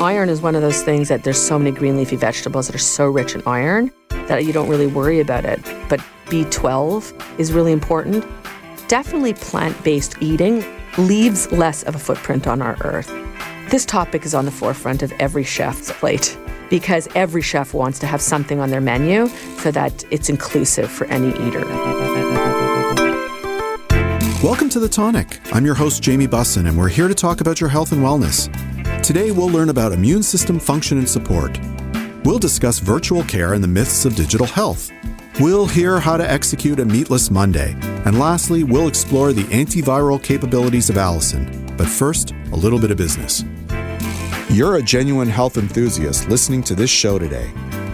Iron is one of those things that there's so many green leafy vegetables that are so rich in iron that you don't really worry about it. But B12 is really important. Definitely plant based eating leaves less of a footprint on our earth. This topic is on the forefront of every chef's plate because every chef wants to have something on their menu so that it's inclusive for any eater. Welcome to The Tonic. I'm your host, Jamie Bussin, and we're here to talk about your health and wellness. Today, we'll learn about immune system function and support. We'll discuss virtual care and the myths of digital health. We'll hear how to execute a meatless Monday. And lastly, we'll explore the antiviral capabilities of allicin. But first, a little bit of business. You're a genuine health enthusiast listening to this show today.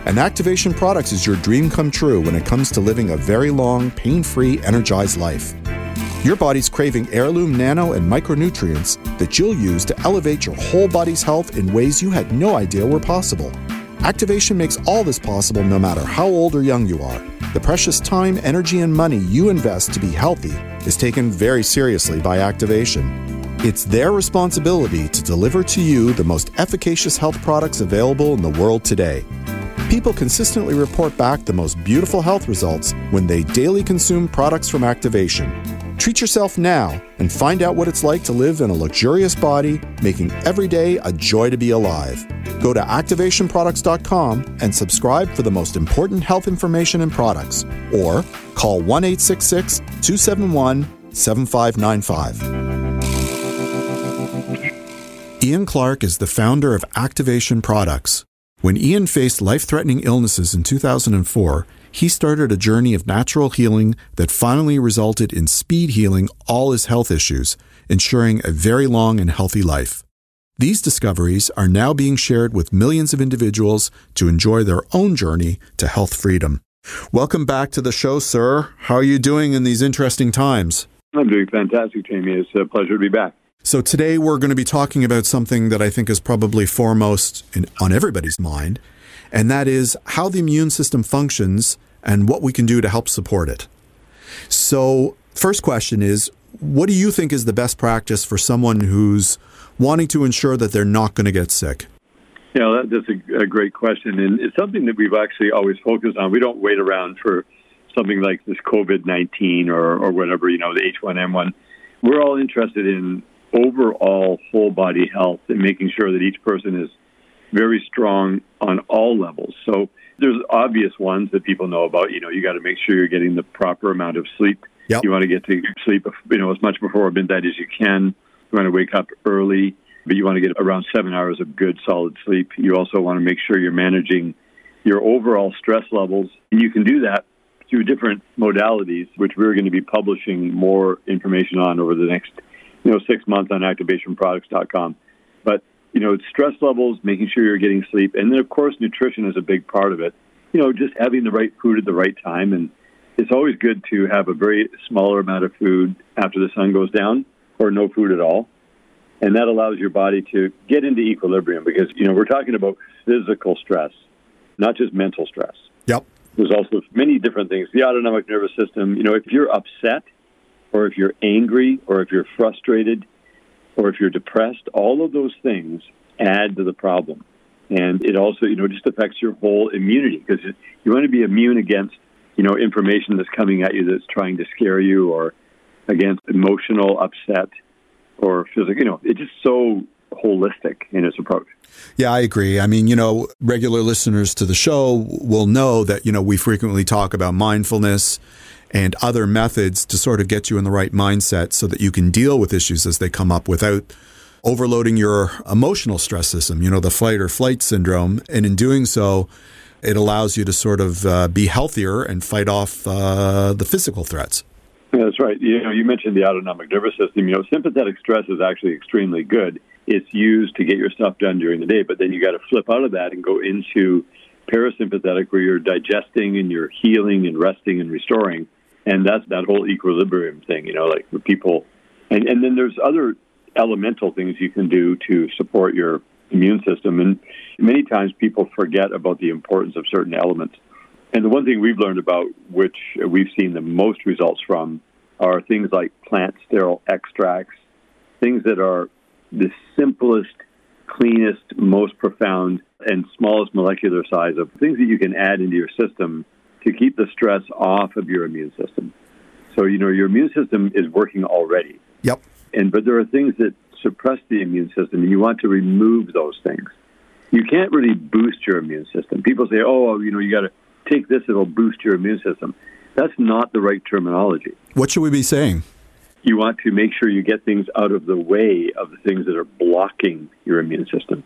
And Activation Products is your dream come true when it comes to living a very long, pain free, energized life. Your body's craving heirloom nano and micronutrients that you'll use to elevate your whole body's health in ways you had no idea were possible. Activation makes all this possible no matter how old or young you are. The precious time, energy, and money you invest to be healthy is taken very seriously by Activation. It's their responsibility to deliver to you the most efficacious health products available in the world today. People consistently report back the most beautiful health results when they daily consume products from Activation. Treat yourself now and find out what it's like to live in a luxurious body, making every day a joy to be alive. Go to activationproducts.com and subscribe for the most important health information and products, or call 1 866 271 7595. Ian Clark is the founder of Activation Products. When Ian faced life threatening illnesses in 2004, he started a journey of natural healing that finally resulted in speed healing all his health issues, ensuring a very long and healthy life. These discoveries are now being shared with millions of individuals to enjoy their own journey to health freedom. Welcome back to the show, sir. How are you doing in these interesting times? I'm doing fantastic, Jamie. It's a pleasure to be back. So, today we're going to be talking about something that I think is probably foremost in, on everybody's mind, and that is how the immune system functions and what we can do to help support it. So, first question is what do you think is the best practice for someone who's wanting to ensure that they're not going to get sick? Yeah, that, that's a, a, great question. And it's something that we've actually always focused on. We don't wait around for something like this COVID 19 or, or whatever, you know, the H1N1. We're all interested in overall whole body health and making sure that each person is very strong on all levels. So there's obvious ones that people know about. You know, you got to make sure you're getting the proper amount of sleep. Yep. You want to get to sleep, you know, as much before midnight as you can. You want to wake up early, but you want to get around seven hours of good, solid sleep. You also want to make sure you're managing your overall stress levels, and you can do that through different modalities, which we're going to be publishing more information on over the next, you know, six months on activationproducts.com. But you know, stress levels, making sure you're getting sleep, and then of course nutrition is a big part of it. You know, just having the right food at the right time, and it's always good to have a very smaller amount of food after the sun goes down, or no food at all, and that allows your body to get into equilibrium because you know we're talking about physical stress, not just mental stress. Yep. There's also many different things. The autonomic nervous system. You know, if you're upset, or if you're angry, or if you're frustrated or if you're depressed, all of those things add to the problem. And it also, you know, just affects your whole immunity because you want to be immune against, you know, information that's coming at you that's trying to scare you or against emotional upset or physical, you know, it's just so holistic in its approach. Yeah, I agree. I mean, you know, regular listeners to the show will know that, you know, we frequently talk about mindfulness and other methods to sort of get you in the right mindset so that you can deal with issues as they come up without overloading your emotional stress system, you know, the fight or flight syndrome. And in doing so, it allows you to sort of uh, be healthier and fight off uh, the physical threats. Yeah, that's right. You know, you mentioned the autonomic nervous system. You know, sympathetic stress is actually extremely good. It's used to get your stuff done during the day, but then you got to flip out of that and go into parasympathetic, where you're digesting and you're healing and resting and restoring. And that's that whole equilibrium thing, you know, like for people. And, and then there's other elemental things you can do to support your immune system. And many times people forget about the importance of certain elements. And the one thing we've learned about, which we've seen the most results from, are things like plant sterol extracts, things that are the simplest, cleanest, most profound, and smallest molecular size of things that you can add into your system to keep the stress off of your immune system. So, you know, your immune system is working already. Yep. And but there are things that suppress the immune system, and you want to remove those things. You can't really boost your immune system. People say, "Oh, you know, you got to take this; it'll boost your immune system." That's not the right terminology. What should we be saying? You want to make sure you get things out of the way of the things that are blocking your immune system.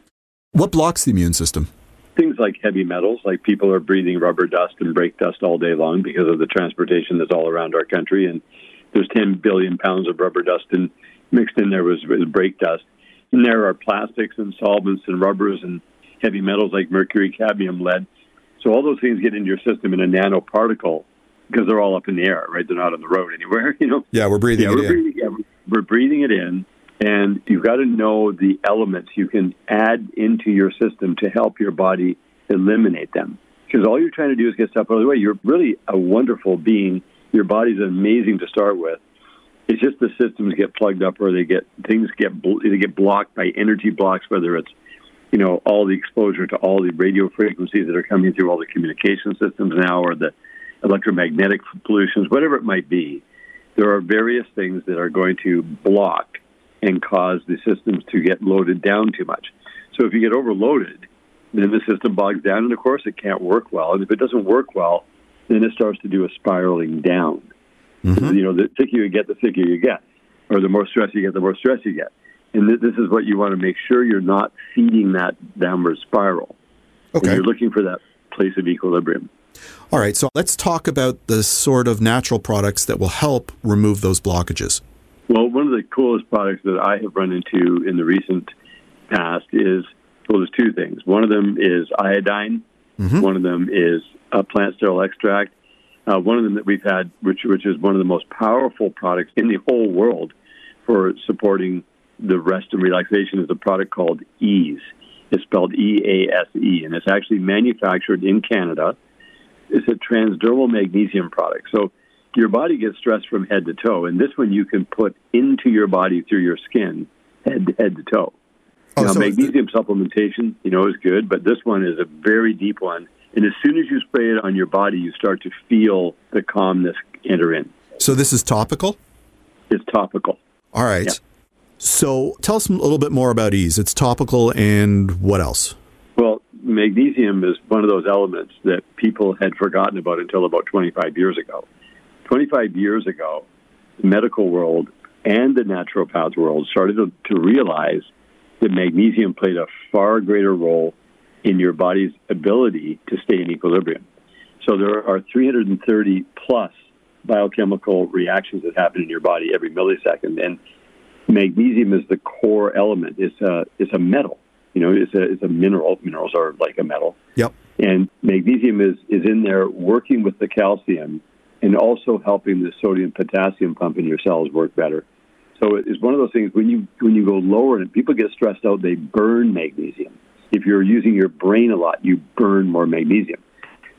What blocks the immune system? Things like heavy metals, like people are breathing rubber dust and brake dust all day long because of the transportation that's all around our country. And there's 10 billion pounds of rubber dust and mixed in there was, was brake dust. And there are plastics and solvents and rubbers and heavy metals like mercury, cadmium, lead. So all those things get into your system in a nanoparticle because they're all up in the air, right? They're not on the road anywhere, you know. Yeah, we're breathing yeah, it we're in. Breathing, yeah, we're breathing it in, and you've got to know the elements you can add into your system to help your body eliminate them. Because all you're trying to do is get stuff out of the way. You're really a wonderful being. Your body's amazing to start with. It's just the systems get plugged up, or they get things get they get blocked by energy blocks, whether it's you know all the exposure to all the radio frequencies that are coming through all the communication systems now, or the electromagnetic pollutions, whatever it might be. There are various things that are going to block and cause the systems to get loaded down too much. So if you get overloaded, then the system bogs down, and of course it can't work well. And if it doesn't work well, then it starts to do a spiraling down. Mm-hmm. You know, the thicker you get, the thicker you get, or the more stress you get, the more stress you get. And th- this is what you want to make sure you're not feeding that downward spiral. Okay. And you're looking for that place of equilibrium. All right, so let's talk about the sort of natural products that will help remove those blockages. Well, one of the coolest products that I have run into in the recent past is well, there's two things. One of them is iodine. Mm-hmm. One of them is a plant sterol extract. Uh, one of them that we've had, which which is one of the most powerful products in the whole world for supporting the rest and relaxation, is a product called Ease. It's spelled E A S E, and it's actually manufactured in Canada. It's a transdermal magnesium product. So your body gets stressed from head to toe, and this one you can put into your body through your skin, head to head to toe. Oh, now, so magnesium the- supplementation, you know, is good, but this one is a very deep one. And as soon as you spray it on your body, you start to feel the calmness enter in. So this is topical? It's topical. All right. Yeah. So tell us a little bit more about ease. It's topical and what else? Well, magnesium is one of those elements that people had forgotten about until about 25 years ago. 25 years ago, the medical world and the naturopath world started to, to realize that magnesium played a far greater role in your body's ability to stay in equilibrium. So there are 330 plus biochemical reactions that happen in your body every millisecond, and magnesium is the core element. It's a it's a metal. You know, it's a it's a mineral. Minerals are like a metal. Yep. And magnesium is is in there working with the calcium and also helping the sodium potassium pump in your cells work better. So it's one of those things when you when you go lower and people get stressed out, they burn magnesium. If you're using your brain a lot, you burn more magnesium.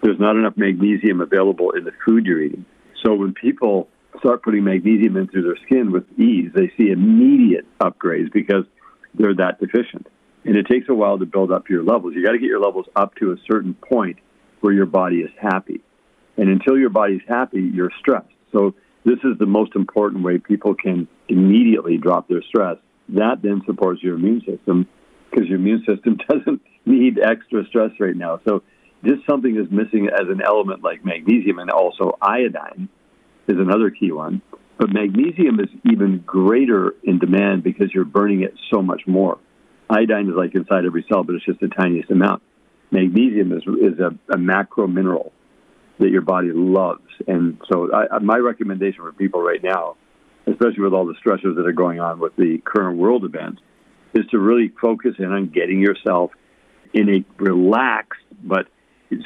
There's not enough magnesium available in the food you're eating. So when people start putting magnesium in through their skin with ease, they see immediate upgrades because they're that deficient. And it takes a while to build up your levels. You got to get your levels up to a certain point where your body is happy. And until your body's happy, you're stressed. So this is the most important way people can immediately drop their stress. That then supports your immune system because your immune system doesn't need extra stress right now. So just something is missing as an element like magnesium and also iodine is another key one. But magnesium is even greater in demand because you're burning it so much more. Iodine is like inside every cell, but it's just the tiniest amount. Magnesium is, is a, a macro mineral that your body loves. And so, I, my recommendation for people right now, especially with all the stressors that are going on with the current world events, is to really focus in on getting yourself in a relaxed but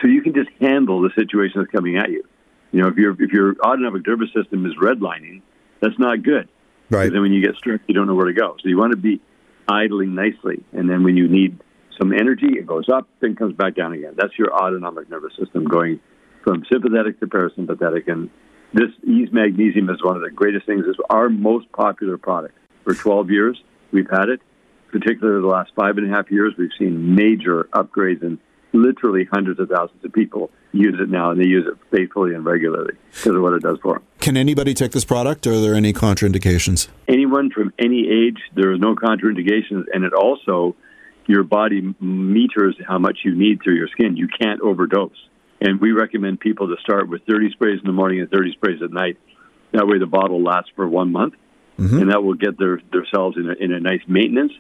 so you can just handle the situation that's coming at you. You know, if your if your autonomic nervous system is redlining, that's not good. Right. Then when you get stressed, you don't know where to go. So you want to be idling nicely, and then when you need some energy, it goes up, then comes back down again. That's your autonomic nervous system going from sympathetic to parasympathetic. And this Ease Magnesium is one of the greatest things. It's our most popular product. For 12 years, we've had it. Particularly the last five and a half years, we've seen major upgrades and literally hundreds of thousands of people use it now, and they use it faithfully and regularly because of what it does for them. Can anybody take this product, or are there any contraindications? Anyone from any age, there is no contraindications, and it also your body meters how much you need through your skin. You can't overdose. And we recommend people to start with 30 sprays in the morning and 30 sprays at night. That way the bottle lasts for one month, mm-hmm. and that will get their, themselves in a, in a nice maintenance.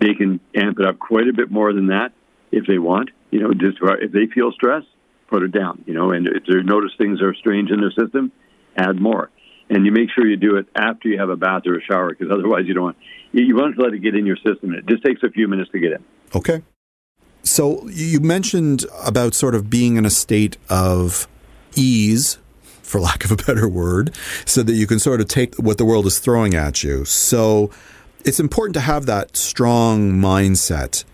They can amp it up quite a bit more than that if they want. You know, just if they feel stress, put it down. You know, and if they notice things are strange in their system, add more. And you make sure you do it after you have a bath or a shower, because otherwise you don't want you want to let it get in your system. It just takes a few minutes to get in. Okay. So you mentioned about sort of being in a state of ease, for lack of a better word, so that you can sort of take what the world is throwing at you. So it's important to have that strong mindset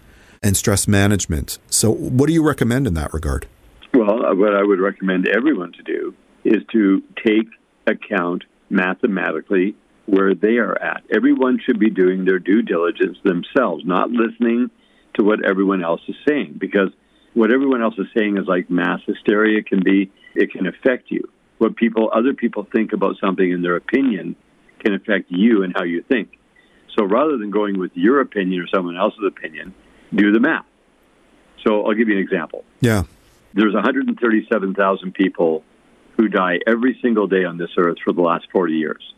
and stress management. So, what do you recommend in that regard? Well, uh, what I would recommend everyone to do is to take account mathematically where they are at. Everyone should be doing their due diligence themselves, not listening to what everyone else is saying, because what everyone else is saying is like mass hysteria can be, it can affect you. What people, other people think about something in their opinion can affect you and how you think. So rather than going with your opinion or someone else's opinion, do the math. So I'll give you an example. Yeah. There's 137,000 people who die every single day on this earth for the last 40 years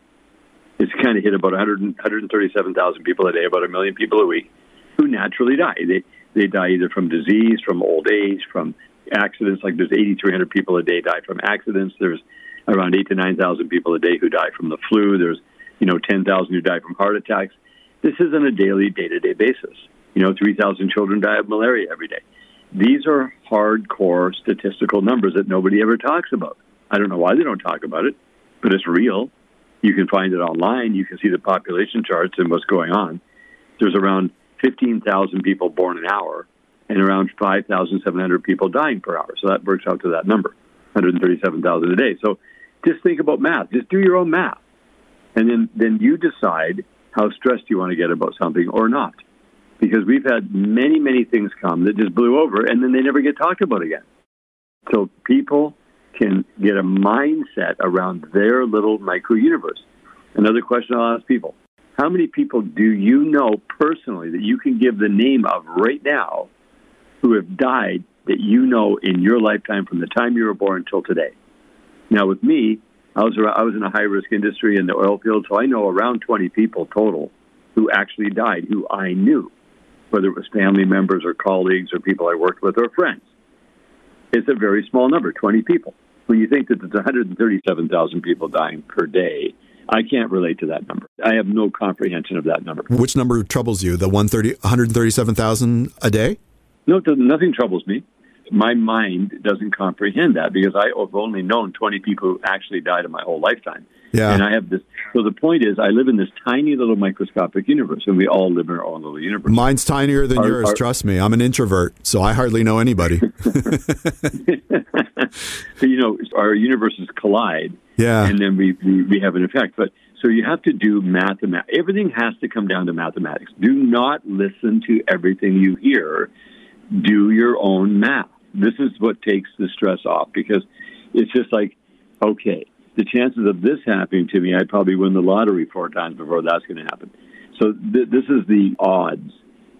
it's kind of hit about 100, 137,000 people a day, about a million people a week, who naturally die. They they die either from disease, from old age, from accidents. Like there's 8,300 people a day die from accidents. There's around eight to 9,000 people a day who die from the flu. There's you know 10,000 who die from heart attacks. This is on a daily, day-to-day basis. You know, 3,000 children die of malaria every day. These are hardcore statistical numbers that nobody ever talks about. I don't know why they don't talk about it, but it's real. You can find it online. You can see the population charts and what's going on. There's around 15,000 people born an hour and around 5,700 people dying per hour. So that works out to that number, 137,000 a day. So just think about math. Just do your own math. And then, then you decide how stressed you want to get about something or not. Because we've had many, many things come that just blew over and then they never get talked about again. So people can get a mindset around their little micro universe. Another question I'll ask people How many people do you know personally that you can give the name of right now who have died that you know in your lifetime from the time you were born until today? Now, with me, I was, I was in a high risk industry in the oil field, so I know around 20 people total who actually died who I knew, whether it was family members or colleagues or people I worked with or friends. It's a very small number, 20 people when you think that there's 137,000 people dying per day, I can't relate to that number. I have no comprehension of that number. Which number troubles you? The 137,000 a day? No, nothing troubles me. My mind doesn't comprehend that because I've only known 20 people who actually died in my whole lifetime. Yeah. And I have this. So the point is, I live in this tiny little microscopic universe, and we all live in our own little universe. Mine's tinier than our, yours. Our, trust me, I'm an introvert, so I hardly know anybody. so, you know, our universes collide. Yeah. And then we, we, we have an effect. But so you have to do mathematics. Everything has to come down to mathematics. Do not listen to everything you hear. Do your own math. This is what takes the stress off because it's just like, okay, the chances of this happening to me, I'd probably win the lottery four times before that's going to happen. So th- this is the odds.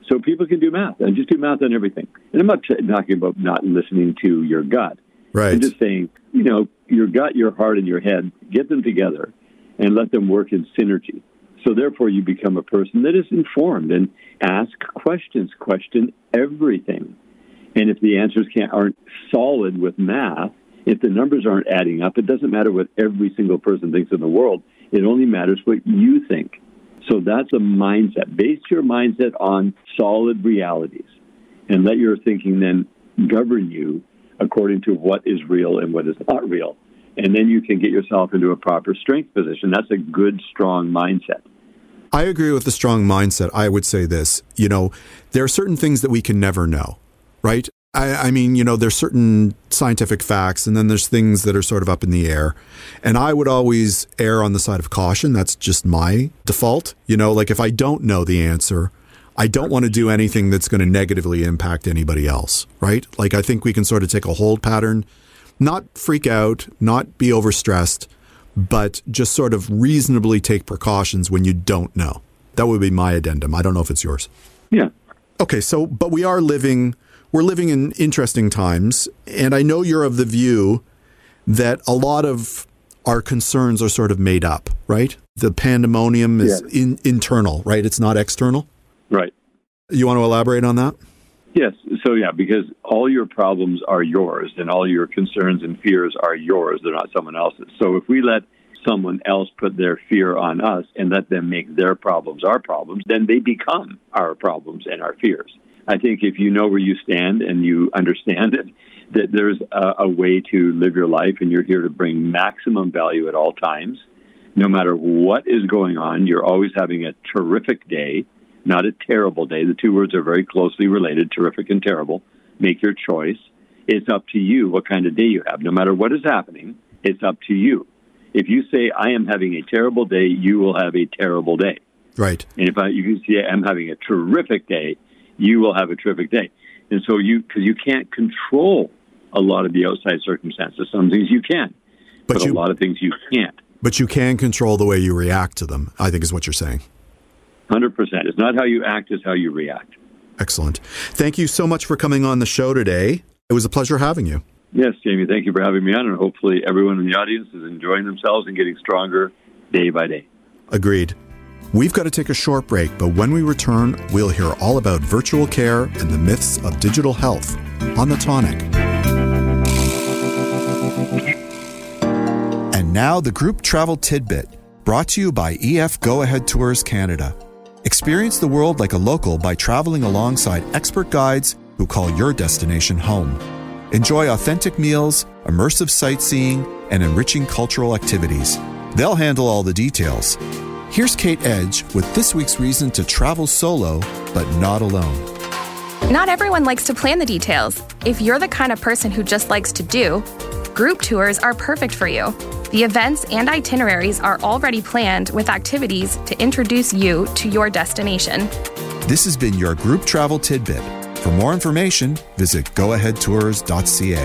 So people can do math and just do math on everything. And I'm not t- talking about not listening to your gut. Right. I'm just saying, you know, your gut, your heart, and your head, get them together and let them work in synergy. So therefore, you become a person that is informed and ask questions, question everything. And if the answers can't, aren't solid with math, if the numbers aren't adding up, it doesn't matter what every single person thinks in the world. It only matters what you think. So that's a mindset. Base your mindset on solid realities and let your thinking then govern you according to what is real and what is not real. And then you can get yourself into a proper strength position. That's a good, strong mindset. I agree with the strong mindset. I would say this you know, there are certain things that we can never know, right? I, I, mean, you know, there's certain scientific facts, and then there's things that are sort of up in the air. And I would always err on the side of caution. That's just my default. You know, like if I don't know the answer, I don't want to do anything that's going to negatively impact anybody else, right? Like I think we can sort of take a hold pattern, not freak out, not be overstressed, but just sort of reasonably take precautions when you don't know. That would be my addendum. I don't know if it's yours. Yeah. Okay, so but we are living we're living in interesting times, and I know you're of the view that a lot of our concerns are sort of made up, right? The pandemonium is yeah. in, internal, right? It's not external. Right. You want to elaborate on that? Yes. So, yeah, because all your problems are yours and all your concerns and fears are yours. They're not someone else's. So, if we let someone else put their fear on us and let them make their problems our problems, then they become our problems and our fears. I think if you know where you stand and you understand it, that there's a, a way to live your life and you're here to bring maximum value at all times. No matter what is going on, you're always having a terrific day, not a terrible day. The two words are very closely related terrific and terrible. Make your choice. It's up to you what kind of day you have. No matter what is happening, it's up to you. If you say, I am having a terrible day, you will have a terrible day. Right. And if I, you can say, I'm having a terrific day, you will have a terrific day. And so you, because you can't control a lot of the outside circumstances. Some things you can, but, but you, a lot of things you can't. But you can control the way you react to them, I think is what you're saying. 100%. It's not how you act, it's how you react. Excellent. Thank you so much for coming on the show today. It was a pleasure having you. Yes, Jamie, thank you for having me on, and hopefully everyone in the audience is enjoying themselves and getting stronger day by day. Agreed. We've got to take a short break, but when we return, we'll hear all about virtual care and the myths of digital health on The Tonic. And now, the group travel tidbit, brought to you by EF Go Ahead Tours Canada. Experience the world like a local by traveling alongside expert guides who call your destination home. Enjoy authentic meals, immersive sightseeing, and enriching cultural activities. They'll handle all the details Here's Kate Edge with this week's reason to travel solo, but not alone. Not everyone likes to plan the details. If you're the kind of person who just likes to do, group tours are perfect for you. The events and itineraries are already planned with activities to introduce you to your destination. This has been your group travel tidbit. For more information, visit goaheadtours.ca.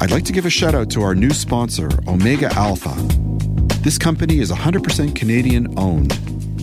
I'd like to give a shout out to our new sponsor, Omega Alpha. This company is 100% Canadian owned.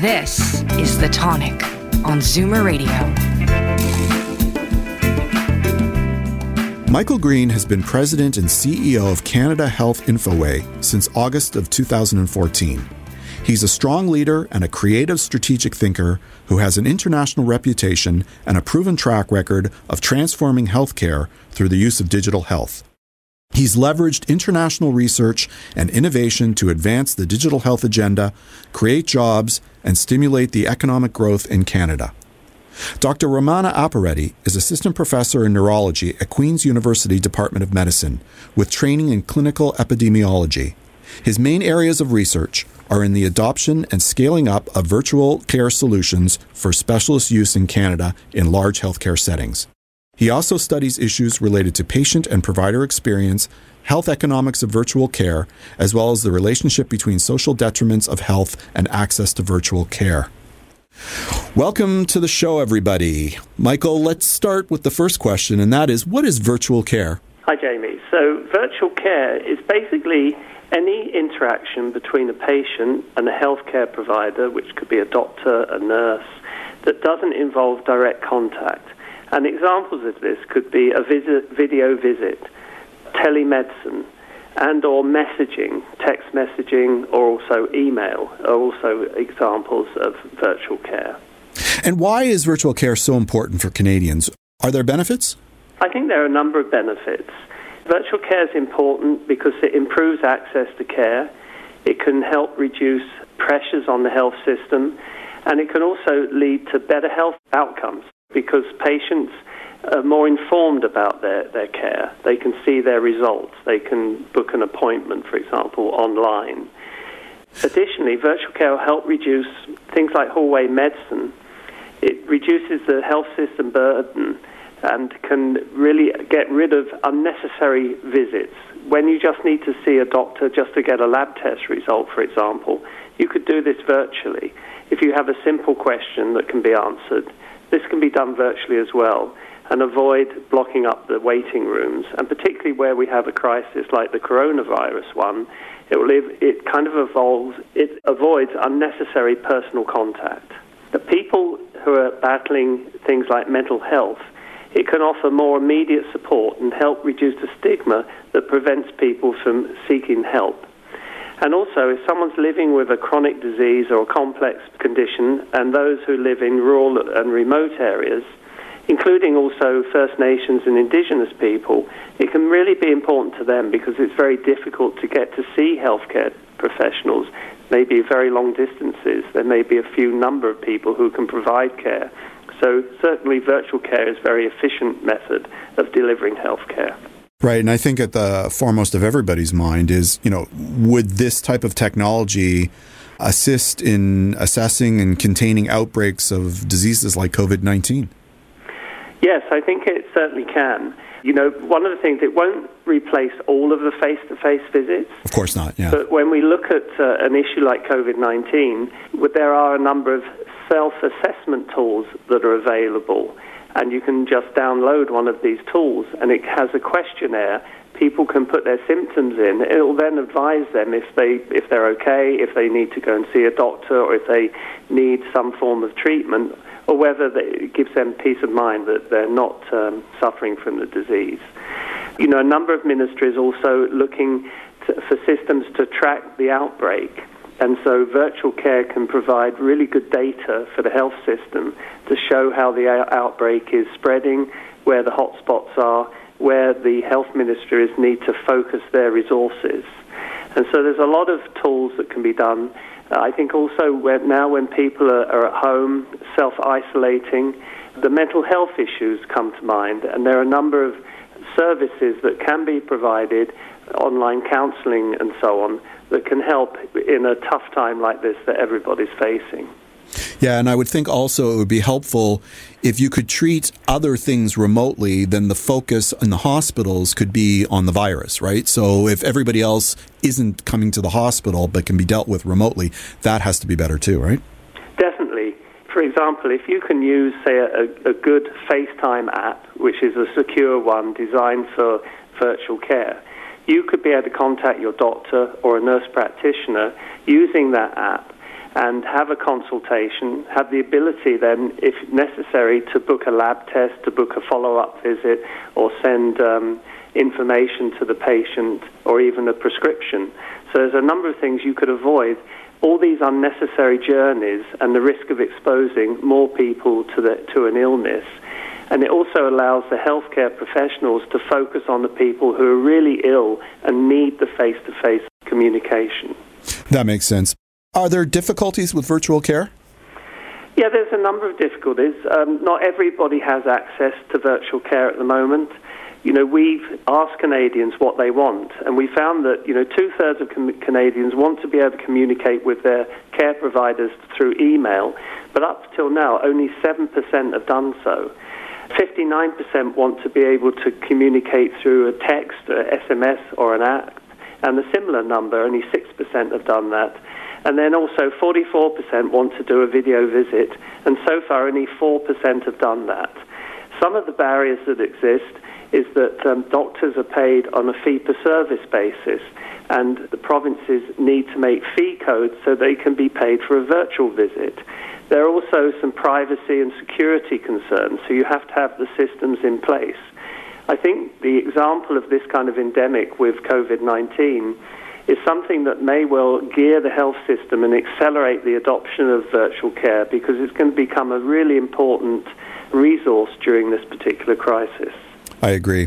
This is The Tonic on Zoomer Radio. Michael Green has been president and CEO of Canada Health Infoway since August of 2014. He's a strong leader and a creative strategic thinker who has an international reputation and a proven track record of transforming healthcare through the use of digital health. He's leveraged international research and innovation to advance the digital health agenda, create jobs, and stimulate the economic growth in Canada. Dr. Ramana Appireddy is assistant professor in neurology at Queen's University Department of Medicine with training in clinical epidemiology. His main areas of research are in the adoption and scaling up of virtual care solutions for specialist use in Canada in large healthcare settings. He also studies issues related to patient and provider experience, health economics of virtual care, as well as the relationship between social detriments of health and access to virtual care. Welcome to the show, everybody. Michael, let's start with the first question, and that is what is virtual care? Hi, Jamie. So, virtual care is basically any interaction between a patient and a healthcare provider, which could be a doctor, a nurse, that doesn't involve direct contact. And examples of this could be a visit, video visit, telemedicine, and or messaging, text messaging, or also email are also examples of virtual care. And why is virtual care so important for Canadians? Are there benefits? I think there are a number of benefits. Virtual care is important because it improves access to care. It can help reduce pressures on the health system, and it can also lead to better health outcomes because patients are more informed about their, their care. They can see their results. They can book an appointment, for example, online. Additionally, virtual care will help reduce things like hallway medicine. It reduces the health system burden and can really get rid of unnecessary visits. When you just need to see a doctor just to get a lab test result, for example, you could do this virtually. If you have a simple question that can be answered, this can be done virtually as well and avoid blocking up the waiting rooms. And particularly where we have a crisis like the coronavirus one, it, will, it kind of evolves, it avoids unnecessary personal contact. The people who are battling things like mental health, it can offer more immediate support and help reduce the stigma that prevents people from seeking help. And also, if someone's living with a chronic disease or a complex condition, and those who live in rural and remote areas, including also First Nations and Indigenous people, it can really be important to them because it's very difficult to get to see healthcare professionals. Maybe very long distances. There may be a few number of people who can provide care. So certainly, virtual care is a very efficient method of delivering healthcare. Right, and I think at the foremost of everybody's mind is, you know, would this type of technology assist in assessing and containing outbreaks of diseases like COVID 19? Yes, I think it certainly can. You know, one of the things, it won't replace all of the face to face visits. Of course not, yeah. But when we look at uh, an issue like COVID 19, there are a number of self assessment tools that are available and you can just download one of these tools, and it has a questionnaire. People can put their symptoms in. It will then advise them if they if they're okay, if they need to go and see a doctor, or if they need some form of treatment, or whether they, it gives them peace of mind that they're not um, suffering from the disease. You know, a number of ministries also looking to, for systems to track the outbreak. And so virtual care can provide really good data for the health system to show how the outbreak is spreading, where the hotspots are, where the health ministries need to focus their resources. And so there's a lot of tools that can be done. I think also when, now when people are, are at home, self isolating, the mental health issues come to mind, and there are a number of services that can be provided, online counseling and so on, that can help in a tough time like this that everybody's facing. Yeah, and I would think also it would be helpful if you could treat other things remotely, then the focus in the hospitals could be on the virus, right? So if everybody else isn't coming to the hospital but can be dealt with remotely, that has to be better too, right? Definitely. For example, if you can use, say, a, a good FaceTime app, which is a secure one designed for virtual care, you could be able to contact your doctor or a nurse practitioner using that app and have a consultation, have the ability then, if necessary, to book a lab test, to book a follow up visit, or send um, information to the patient, or even a prescription. So there's a number of things you could avoid. All these unnecessary journeys and the risk of exposing more people to, the, to an illness and it also allows the healthcare professionals to focus on the people who are really ill and need the face to face communication. That makes sense. Are there difficulties with virtual care? Yeah, there's a number of difficulties. Um, not everybody has access to virtual care at the moment. You know, we've asked Canadians what they want, and we found that, you know, two thirds of com- Canadians want to be able to communicate with their care providers through email, but up till now, only 7% have done so. 59% want to be able to communicate through a text, a SMS, or an app, and a similar number, only 6% have done that. And then also 44% want to do a video visit, and so far only 4% have done that. Some of the barriers that exist is that um, doctors are paid on a fee for service basis, and the provinces need to make fee codes so they can be paid for a virtual visit. There are also some privacy and security concerns, so you have to have the systems in place. I think the example of this kind of endemic with COVID 19 is something that may well gear the health system and accelerate the adoption of virtual care because it's going to become a really important resource during this particular crisis. I agree.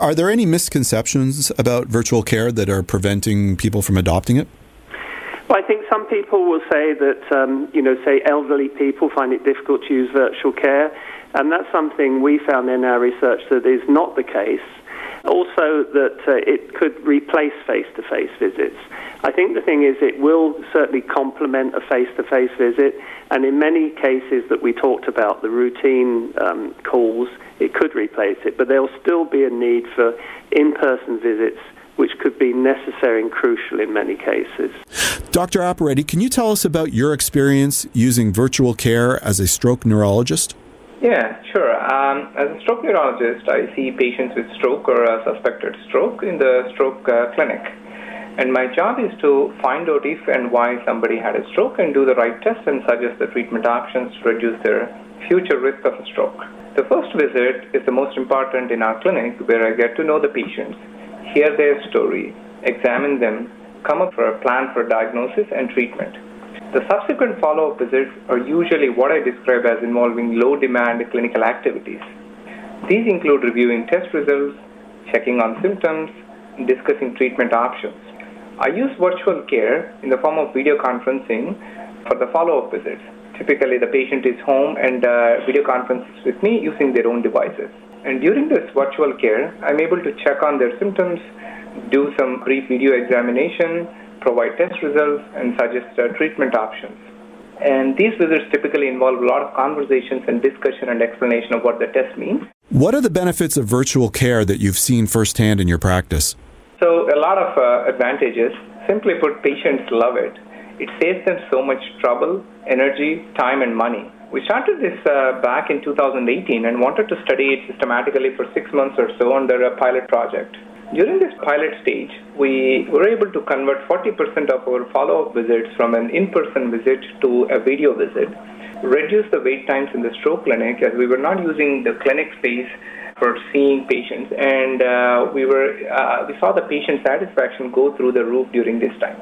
Are there any misconceptions about virtual care that are preventing people from adopting it? Well, I think some people will say that, um, you know, say elderly people find it difficult to use virtual care, and that's something we found in our research that is not the case. Also, that uh, it could replace face to face visits. I think the thing is, it will certainly complement a face to face visit, and in many cases that we talked about, the routine um, calls, it could replace it, but there'll still be a need for in person visits which could be necessary and crucial in many cases. Dr. Appireddy, can you tell us about your experience using virtual care as a stroke neurologist? Yeah, sure. Um, as a stroke neurologist, I see patients with stroke or a suspected stroke in the stroke uh, clinic. And my job is to find out if and why somebody had a stroke and do the right tests and suggest the treatment options to reduce their future risk of a stroke. The first visit is the most important in our clinic where I get to know the patients hear their story, examine them, come up with a plan for diagnosis and treatment. The subsequent follow up visits are usually what I describe as involving low demand clinical activities. These include reviewing test results, checking on symptoms, discussing treatment options. I use virtual care in the form of video conferencing for the follow up visits. Typically, the patient is home and uh, video conferences with me using their own devices. And during this virtual care, I'm able to check on their symptoms, do some brief video examination, provide test results, and suggest uh, treatment options. And these visits typically involve a lot of conversations and discussion and explanation of what the test means. What are the benefits of virtual care that you've seen firsthand in your practice? So, a lot of uh, advantages. Simply put, patients love it. It saves them so much trouble, energy, time, and money. We started this uh, back in 2018 and wanted to study it systematically for six months or so under a pilot project. During this pilot stage, we were able to convert 40% of our follow up visits from an in person visit to a video visit, reduce the wait times in the stroke clinic as we were not using the clinic space for seeing patients, and uh, we, were, uh, we saw the patient satisfaction go through the roof during this time.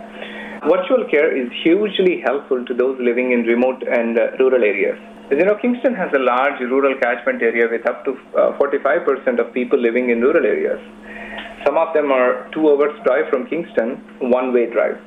Virtual care is hugely helpful to those living in remote and uh, rural areas. As you know, Kingston has a large rural catchment area with up to uh, 45% of people living in rural areas. Some of them are two hours drive from Kingston, one way drive.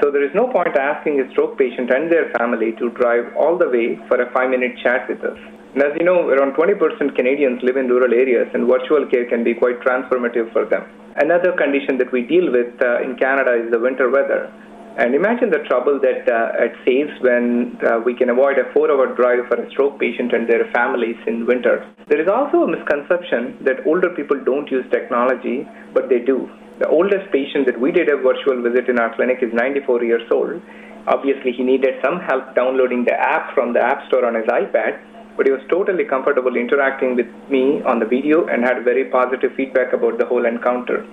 So there is no point asking a stroke patient and their family to drive all the way for a five minute chat with us. And as you know, around 20% Canadians live in rural areas, and virtual care can be quite transformative for them. Another condition that we deal with uh, in Canada is the winter weather. And imagine the trouble that uh, it saves when uh, we can avoid a four hour drive for a stroke patient and their families in winter. There is also a misconception that older people don't use technology, but they do. The oldest patient that we did a virtual visit in our clinic is 94 years old. Obviously, he needed some help downloading the app from the App Store on his iPad, but he was totally comfortable interacting with me on the video and had very positive feedback about the whole encounter.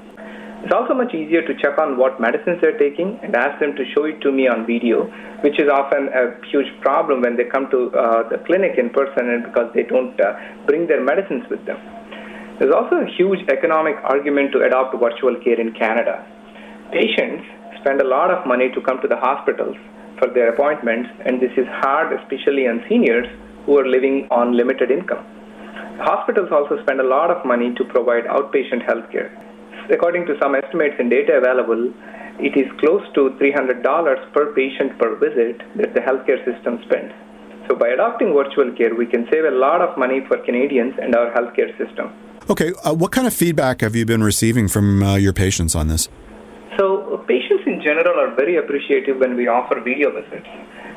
It's also much easier to check on what medicines they're taking and ask them to show it to me on video, which is often a huge problem when they come to uh, the clinic in person and because they don't uh, bring their medicines with them. There's also a huge economic argument to adopt virtual care in Canada. Patients spend a lot of money to come to the hospitals for their appointments, and this is hard, especially on seniors who are living on limited income. Hospitals also spend a lot of money to provide outpatient health care according to some estimates and data available, it is close to $300 per patient per visit that the healthcare system spends. So by adopting virtual care, we can save a lot of money for Canadians and our healthcare system. Okay, uh, what kind of feedback have you been receiving from uh, your patients on this? So, patients in general are very appreciative when we offer video visits.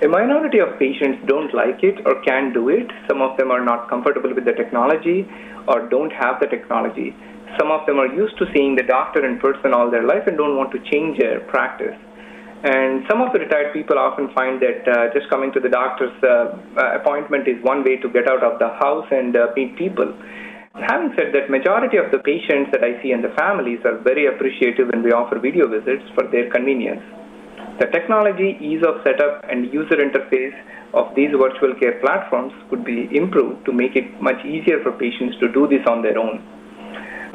A minority of patients don't like it or can't do it. Some of them are not comfortable with the technology or don't have the technology. Some of them are used to seeing the doctor in person all their life and don't want to change their practice. And some of the retired people often find that uh, just coming to the doctor's uh, appointment is one way to get out of the house and uh, meet people. Having said that, majority of the patients that I see and the families are very appreciative when we offer video visits for their convenience. The technology, ease of setup, and user interface of these virtual care platforms could be improved to make it much easier for patients to do this on their own.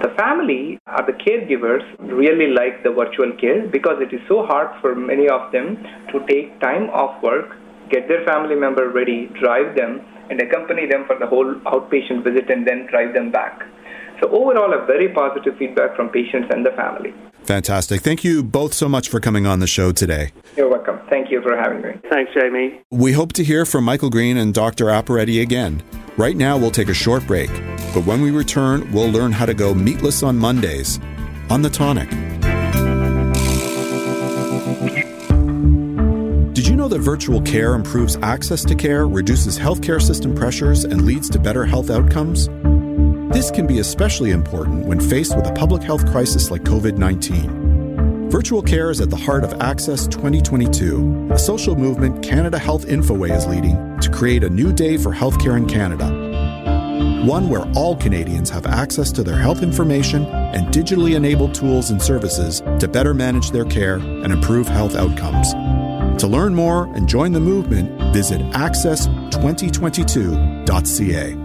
The family or the caregivers really like the virtual care because it is so hard for many of them to take time off work, get their family member ready, drive them, and accompany them for the whole outpatient visit and then drive them back. So, overall, a very positive feedback from patients and the family. Fantastic. Thank you both so much for coming on the show today. You're welcome. Thank you for having me. Thanks, Jamie. We hope to hear from Michael Green and Dr. Appireddy again. Right now, we'll take a short break, but when we return, we'll learn how to go meatless on Mondays on the tonic. Did you know that virtual care improves access to care, reduces healthcare system pressures, and leads to better health outcomes? This can be especially important when faced with a public health crisis like COVID 19. Virtual care is at the heart of Access 2022, a social movement Canada Health Infoway is leading to create a new day for healthcare in Canada. One where all Canadians have access to their health information and digitally enabled tools and services to better manage their care and improve health outcomes. To learn more and join the movement, visit access2022.ca.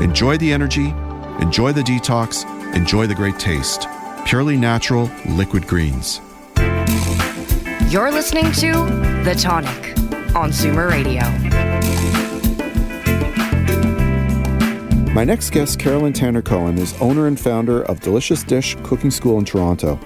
Enjoy the energy, enjoy the detox, enjoy the great taste. Purely natural liquid greens. You're listening to The Tonic on Zoomer Radio. My next guest, Carolyn Tanner Cohen, is owner and founder of Delicious Dish Cooking School in Toronto.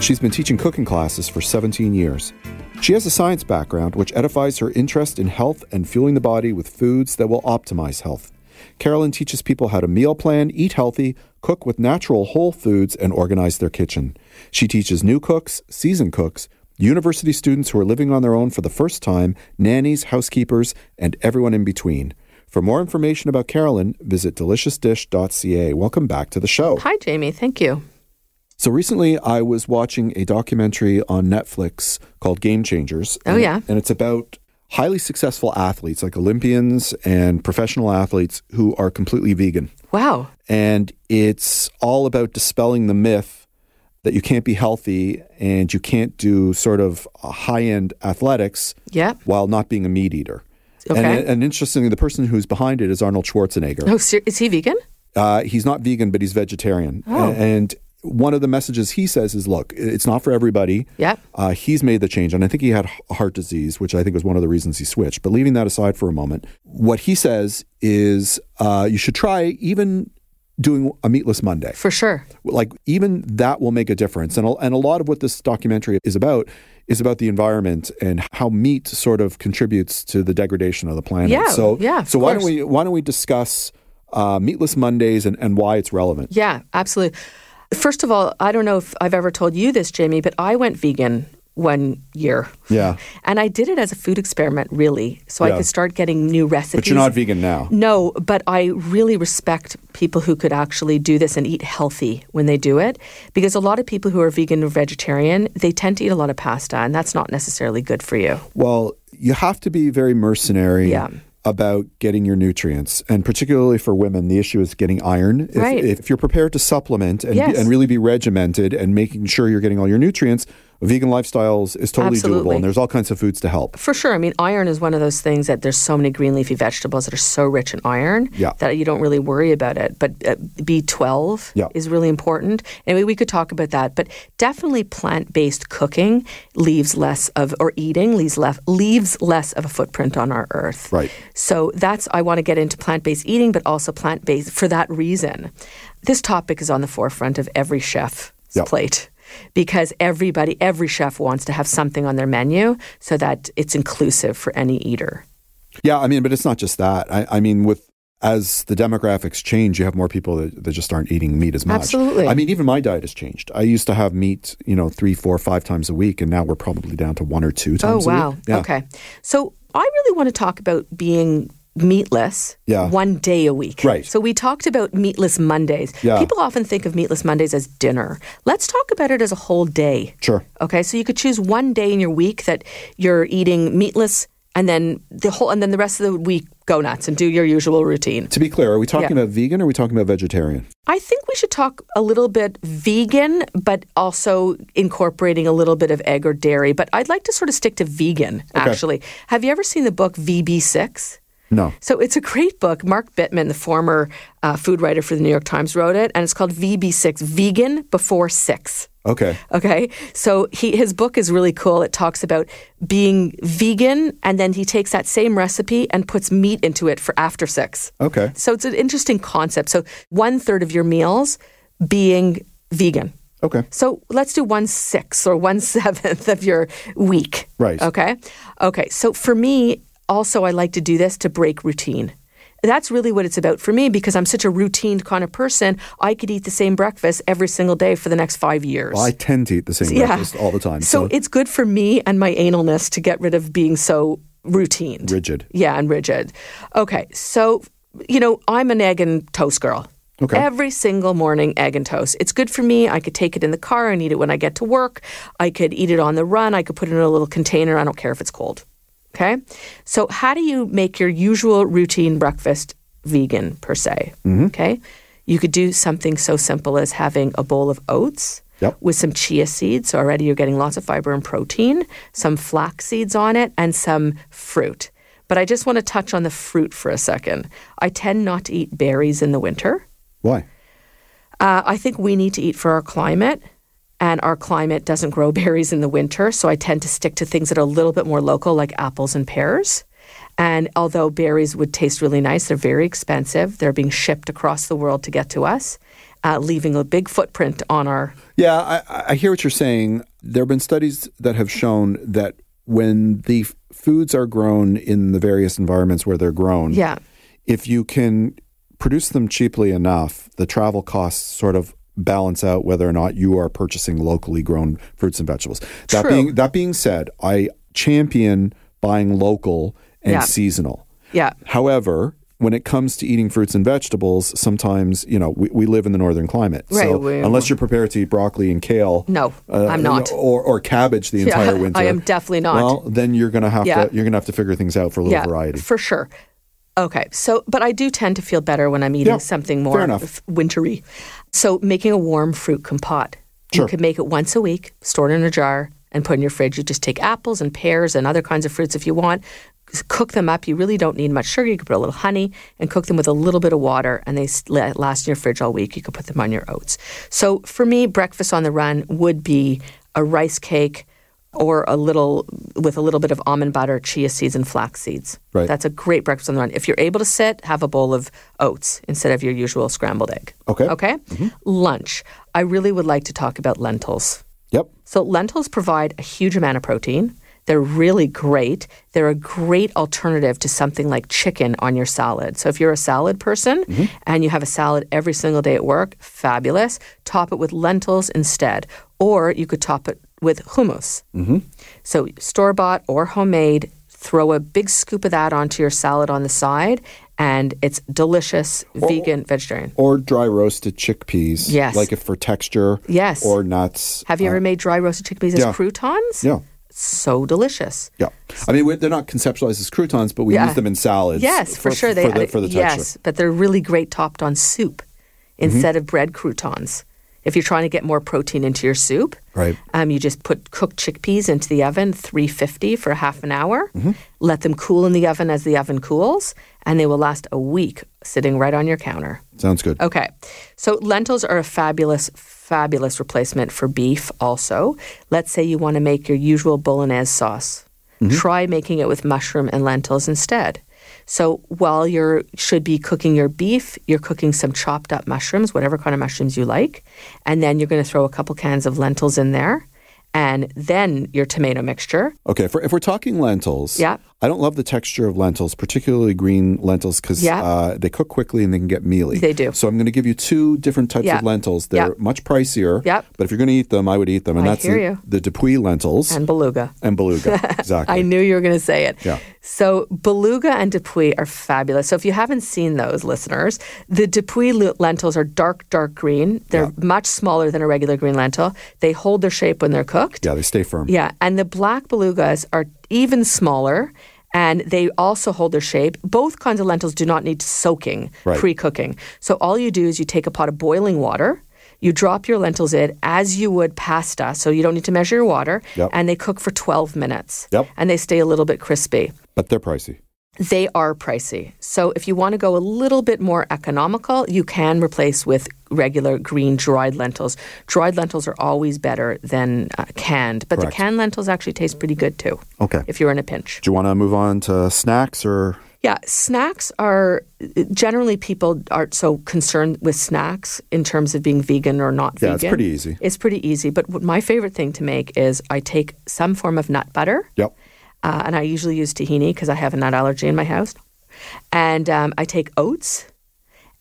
She's been teaching cooking classes for 17 years. She has a science background which edifies her interest in health and fueling the body with foods that will optimize health. Carolyn teaches people how to meal plan, eat healthy, cook with natural whole foods, and organize their kitchen. She teaches new cooks, seasoned cooks, university students who are living on their own for the first time, nannies, housekeepers, and everyone in between. For more information about Carolyn, visit deliciousdish.ca. Welcome back to the show. Hi, Jamie. Thank you. So recently, I was watching a documentary on Netflix called Game Changers. Oh, yeah. And it's about highly successful athletes like Olympians and professional athletes who are completely vegan. Wow. And it's all about dispelling the myth that you can't be healthy and you can't do sort of high end athletics Yeah. while not being a meat eater. Okay. And, and interestingly, the person who's behind it is Arnold Schwarzenegger. Oh, is he vegan? Uh, he's not vegan, but he's vegetarian. Oh. And one of the messages he says is, "Look, it's not for everybody." Yep. Uh, he's made the change, and I think he had heart disease, which I think was one of the reasons he switched. But leaving that aside for a moment, what he says is, uh, you should try even doing a meatless Monday. For sure. Like even that will make a difference, and a, and a lot of what this documentary is about is about the environment and how meat sort of contributes to the degradation of the planet. Yeah, So yeah, So why don't we why don't we discuss uh, meatless Mondays and, and why it's relevant? Yeah, absolutely. First of all, I don't know if I've ever told you this, Jamie, but I went vegan one year. Yeah. And I did it as a food experiment, really, so I could start getting new recipes. But you're not vegan now. No, but I really respect people who could actually do this and eat healthy when they do it. Because a lot of people who are vegan or vegetarian, they tend to eat a lot of pasta, and that's not necessarily good for you. Well, you have to be very mercenary Yeah. About getting your nutrients. And particularly for women, the issue is getting iron. If, Right. if you're prepared to supplement and, Yes. be, and really be regimented and making sure you're getting all your nutrients, vegan lifestyles is totally doable. And there's all kinds of foods to help. For sure. I mean, iron is one of those things that there's so many green leafy vegetables that are so rich in iron Yeah. that you don't really worry about it. But uh, B12 Yeah. is really important. Anyway, we could talk about that. But definitely plant based cooking leaves less of, or eating leaves, left, leaves less of a footprint on our earth. Right. So that's, I want to get into plant based eating, but also plant based for that reason. This topic is on the forefront of every chef's plate. Because everybody, every chef wants to have something on their menu so that it's inclusive for any eater. Yeah, I mean, but it's not just that. I, I mean, with as the demographics change, you have more people that, that just aren't eating meat as much. Absolutely. I mean, even my diet has changed. I used to have meat, you know, three, four, five times a week, and now we're probably down to one or two oh, times Oh wow. Yeah. Okay. So I really want to talk about being meatless Yeah. one day a week. Right. So we talked about meatless Mondays. Yeah. People often think of meatless Mondays as dinner. Let's talk about it as a whole day. Sure. Okay, so you could choose one day in your week that you're eating meatless and then the whole and then the rest of the week go nuts and do your usual routine. To be clear, are we talking Yeah. about vegan or are we talking about vegetarian? I think we should talk a little bit vegan, but also incorporating a little bit of egg or dairy. But I'd like to sort of stick to vegan, actually. Have you ever seen the book VB6? No. So it's a great book. Mark Bittman, the former uh, food writer for the New York Times, wrote it, and it's called VB6 Vegan Before Six. Okay. Okay, so he his book is really cool. It talks about being vegan, and then he takes that same recipe and puts meat into it for after six. Okay. So it's an interesting concept. So one third of your meals being vegan. Okay. So let's do one sixth or one seventh of your week. Right. Okay. Okay. So for me, also, I like to do this to break routine. That's really what it's about for me because I'm such a routine kind of person. I could eat the same breakfast every single day for the next five years. Well, I tend to eat the same Yeah. breakfast all the time. so it's good for me and my analness to get rid of being so routine. rigid. Yeah, and rigid. Okay, so you know, I'm an egg and toast girl. Okay. Every single morning, egg and toast. It's good for me. I could take it in the car and eat it when I get to work. I could eat it on the run. I could put it in a little container. I don't care if it's cold. Okay. So, how do you make your usual routine breakfast vegan per se? Okay. You could do something so simple as having a bowl of oats Yep. with some chia seeds. So, already you're getting lots of fiber and protein, some flax seeds on it, and some fruit. But I just want to touch on the fruit for a second. I tend not to eat berries in the winter. Why? Uh, I think we need to eat for our climate, and our climate doesn't grow berries in the winter. So I tend to stick to things that are a little bit more local, like apples and pears. And although berries would taste really nice, they're very expensive. They're being shipped across the world to get to us, uh, leaving a big footprint on our. Yeah, I, I hear what you're saying. There have been studies that have shown that when the f- foods are grown in the various environments where they're grown, Yeah. if you can produce them cheaply enough, the travel costs sort of balance out whether or not you are purchasing locally grown fruits and vegetables. That True. being that being said, I champion buying local and Yeah. seasonal. Yeah. However, when it comes to eating fruits and vegetables, sometimes, you know, we, we live in the northern climate. Right, So we- unless you're prepared to eat broccoli and kale. No, uh, I'm not. Or, or cabbage the Yeah, winter. I am definitely not. Well, then you're gonna have Yeah. to you're gonna have to figure things out for a little yeah, variety. for sure. Okay, so but I do tend to feel better when I'm eating Yeah, something more wintry. So making a warm fruit compote. Sure. You could make it once a week, store it in a jar, and put in your fridge. You just take apples and pears and other kinds of fruits if you want. Cook them up. You really don't need much sugar. You could put a little honey and cook them with a little bit of water, and they last in your fridge all week. You could put them on your oats. So for me, breakfast on the run would be a rice cake or a little with a little bit of almond butter, chia seeds, and flax seeds. Right. That's a great breakfast on the run. If you're able to sit, have a bowl of oats instead of your usual scrambled egg. Okay. Okay. Mm-hmm. Lunch. I really would like to talk about lentils. Yep. So lentils provide a huge amount of protein. They're really great. They're a great alternative to something like chicken on your salad. So if you're a salad person mm-hmm. and you have a salad every single day at work, fabulous. Top it with lentils instead. Or you could top it with hummus. Mm-hmm. So store bought or homemade, throw a big scoop of that onto your salad on the side, and it's delicious, vegan, vegetarian. Or dry roasted chickpeas. Yes. Like if for texture. Yes. Or nuts. Have you Uh, ever made dry roasted chickpeas as yeah. croutons? Yeah. So delicious. Yeah. I mean, they're not conceptualized as croutons, but we Yeah. use them in salads. Yes, for, sure. They for the, for the texture. Mm-hmm. yes, but they're really great topped on soup instead of bread croutons. If you're trying to get more protein into your soup, Right. um, you just put cooked chickpeas into the oven, 350 for half an hour. Mm-hmm. Let them cool in the oven as the oven cools, and they will last a week sitting right on your counter. Sounds good. Okay. So lentils are a fabulous, fabulous replacement for beef also. Let's say you want to make your usual bolognese sauce. Try making it with mushroom and lentils instead. So while you're should be cooking your beef, you're cooking some chopped up mushrooms, whatever kind of mushrooms you like, and then you're going to throw a couple cans of lentils in there and then your tomato mixture. Okay, if we're, if we're talking lentils, Yeah. I don't love the texture of lentils, particularly green lentils, because Yeah. uh, they cook quickly and they can get mealy. They do. So I'm going to give you two different types Yeah. of lentils. They're Yeah. much pricier. Yep. But if you're going to eat them, I would eat them. And I that's the, the du Puy lentils And beluga. and beluga. Exactly. I knew you were going to say it. Yeah. So beluga and du Puy are fabulous. So if you haven't seen those, listeners, the du Puy lu- lentils are dark, dark green. They're much smaller than a regular green lentil. They hold their shape when they're cooked. Yeah, they stay firm. Yeah, and the black belugas are even smaller and they also hold their shape. Both kinds of lentils do not need soaking, Right. pre cooking. So all you do is you take a pot of boiling water. You drop your lentils in as you would pasta, so you don't need to measure your water, Yep. and they cook for 12 minutes. Yep. And they stay a little bit crispy. But they're pricey. They are pricey. So if you want to go a little bit more economical, you can replace with regular green dried lentils. Dried lentils are always better than uh, canned, but Correct. the canned lentils actually taste pretty good too. Okay. If you're in a pinch. Do you want to move on to snacks or? Yeah, snacks are generally people aren't so concerned with snacks in terms of being vegan or not Yeah, vegan. Yeah, it's pretty easy. It's pretty easy. But what my favorite thing to make is I take some form of nut butter. Yep. Uh, and I usually use tahini because I have a nut allergy in my house. And um, I take oats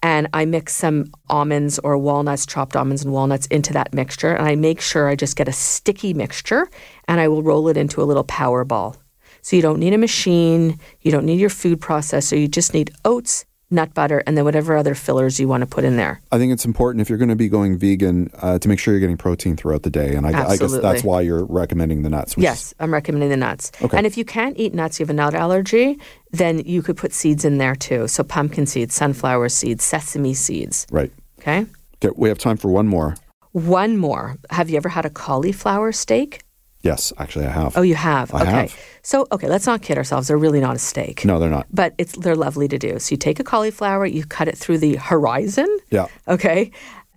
and I mix some almonds or walnuts, chopped almonds and walnuts into that mixture. And I make sure I just get a sticky mixture and I will roll it into a little power ball. So you don't need a machine, you don't need your food processor, you just need oats, nut butter, and then whatever other fillers you want to put in there. I think it's important if you're going to be going vegan uh, to make sure you're getting protein throughout the day. And I, I guess that's why you're recommending the nuts. which is- Yes, I'm recommending the nuts. Okay. And if you can't eat nuts, you have a nut allergy, then you could put seeds in there too. So pumpkin seeds, sunflower seeds, sesame seeds. Right. Okay. Okay, we have time for one more. One more. Have you ever had a cauliflower steak? Yes, actually, I have. Oh, you have. I okay. have. So, okay, let's not kid ourselves. They're really not a steak. No, they're not. But it's they're lovely to do. So you take a cauliflower, you cut it through the horizon. Yeah. Okay.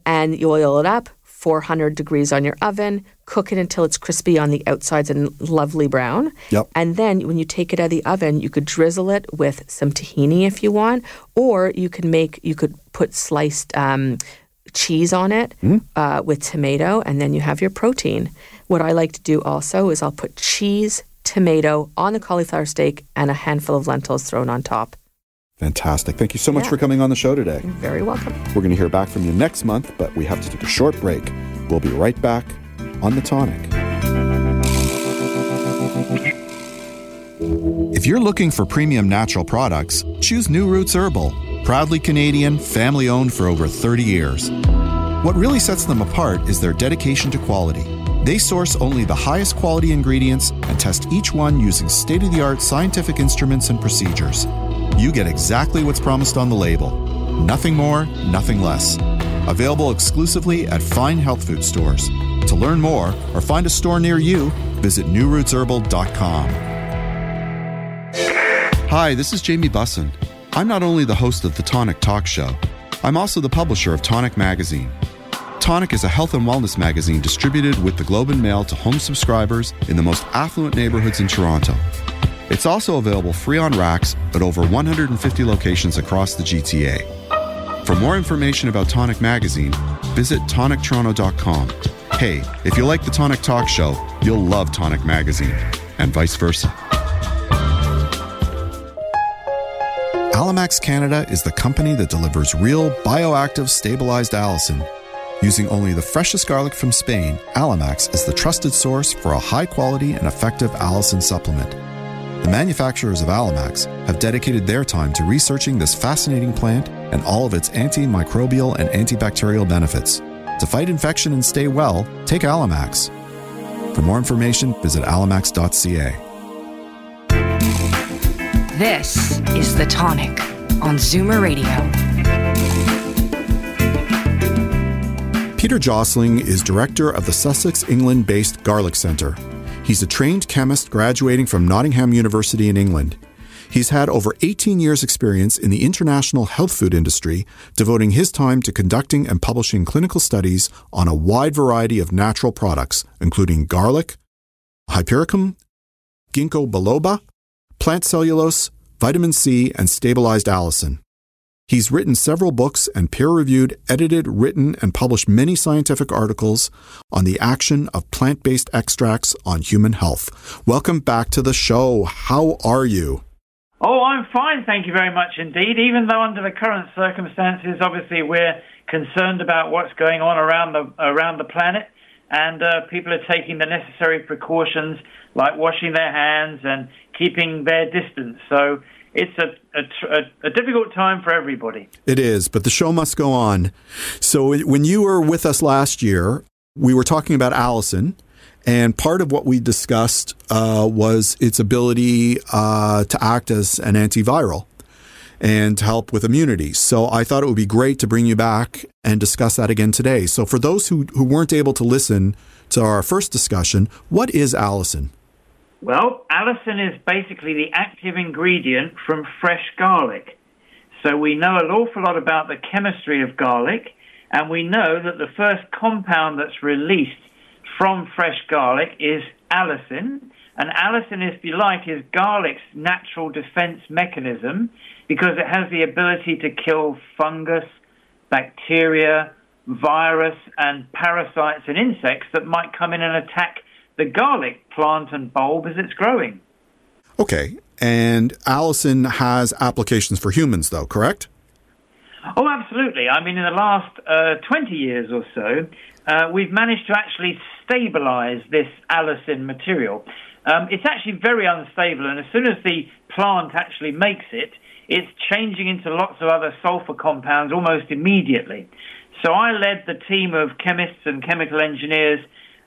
And you oil it up, 400 degrees on your oven, cook it until it's crispy on the outsides and lovely brown. Yep. And then when you take it out of the oven, you could drizzle it with some tahini if you want, or you could make, you could put sliced um, cheese on it uh, with tomato, and then you have your protein. What I like to do also is I'll put cheese, tomato on the cauliflower steak, and a handful of lentils thrown on top. Fantastic. Thank you so much Yeah. for coming on the show today. You're Very welcome. We're going to hear back from you next month, but we have to take a short break. We'll be right back on The Tonic. If you're looking for premium natural products, choose New Roots Herbal. Proudly Canadian, family owned for over 30 years. What really sets them apart is their dedication to quality. They source only the highest quality ingredients and test each one using state of the art scientific instruments and procedures. You get exactly what's promised on the label. Nothing more, nothing less. Available exclusively at fine health food stores. To learn more or find a store near you, visit newrootsherbal.com. Hi, this is Jamie Bussin. I'm not only the host of the Tonic Talk Show, I'm also the publisher of Tonic Magazine. Tonic is a health and wellness magazine distributed with the Globe and Mail to home subscribers in the most affluent neighborhoods in Toronto. It's also available free on racks at over 150 locations across the GTA. For more information about Tonic Magazine, visit tonictoronto.com. Hey, if you like the Tonic Talk Show, you'll love Tonic Magazine, and vice versa. Allimax Canada is the company that delivers real bioactive stabilized allicin. Using only the freshest garlic from Spain, Allimax is the trusted source for a high quality and effective allicin supplement. The manufacturers of Allimax have dedicated their time to researching this fascinating plant and all of its antimicrobial and antibacterial benefits. To fight infection and stay well, take Allimax. For more information, visit allimax.ca. This is The Tonic on Zoomer Radio. Peter Josling is director of the Sussex, England based Garlic Centre. He's a trained chemist graduating from Nottingham University in England. He's had over 18 years' experience in the international health food industry, devoting his time to conducting and publishing clinical studies on a wide variety of natural products, including garlic, hypericum, ginkgo biloba, plant cellulose, vitamin C, and stabilized allicin. He's written several books and peer reviewed, edited, written, and published many scientific articles on the action of plant based extracts on human health. Welcome back to the show. How are you? Oh, I'm fine, thank you very much indeed. Even though under the current circumstances, obviously we're concerned about what's going on around the around the planet, and uh, people are taking the necessary precautions like washing their hands and keeping their distance. So it's a, a, a, difficult time for everybody. It is, but the show must go on. So when you were with us last year, we were talking about allicin. And part of what we discussed uh, was its ability uh, to act as an antiviral and help with immunity. So I thought it would be great to bring you back and discuss that again today. So for those who, who weren't able to listen to our first discussion, what is allicin? Well, allicin is basically the active ingredient from fresh garlic. So we know an awful lot about the chemistry of garlic, and we know that the first compound that's released from fresh garlic is allicin. And allicin, if you like, is garlic's natural defense mechanism because it has the ability to kill fungus, bacteria, virus, and parasites and insects that might come in and attack the garlic plant and bulb as it's growing. Okay. And allicin has applications for humans, though, correct? Oh, absolutely. I mean, in the last uh, 20 years or so, uh, we've managed to actually stabilize this allicin material. Um, it's actually very unstable, and as soon as the plant actually makes it, it's changing into lots of other sulfur compounds almost immediately. So I led the team of chemists and chemical engineers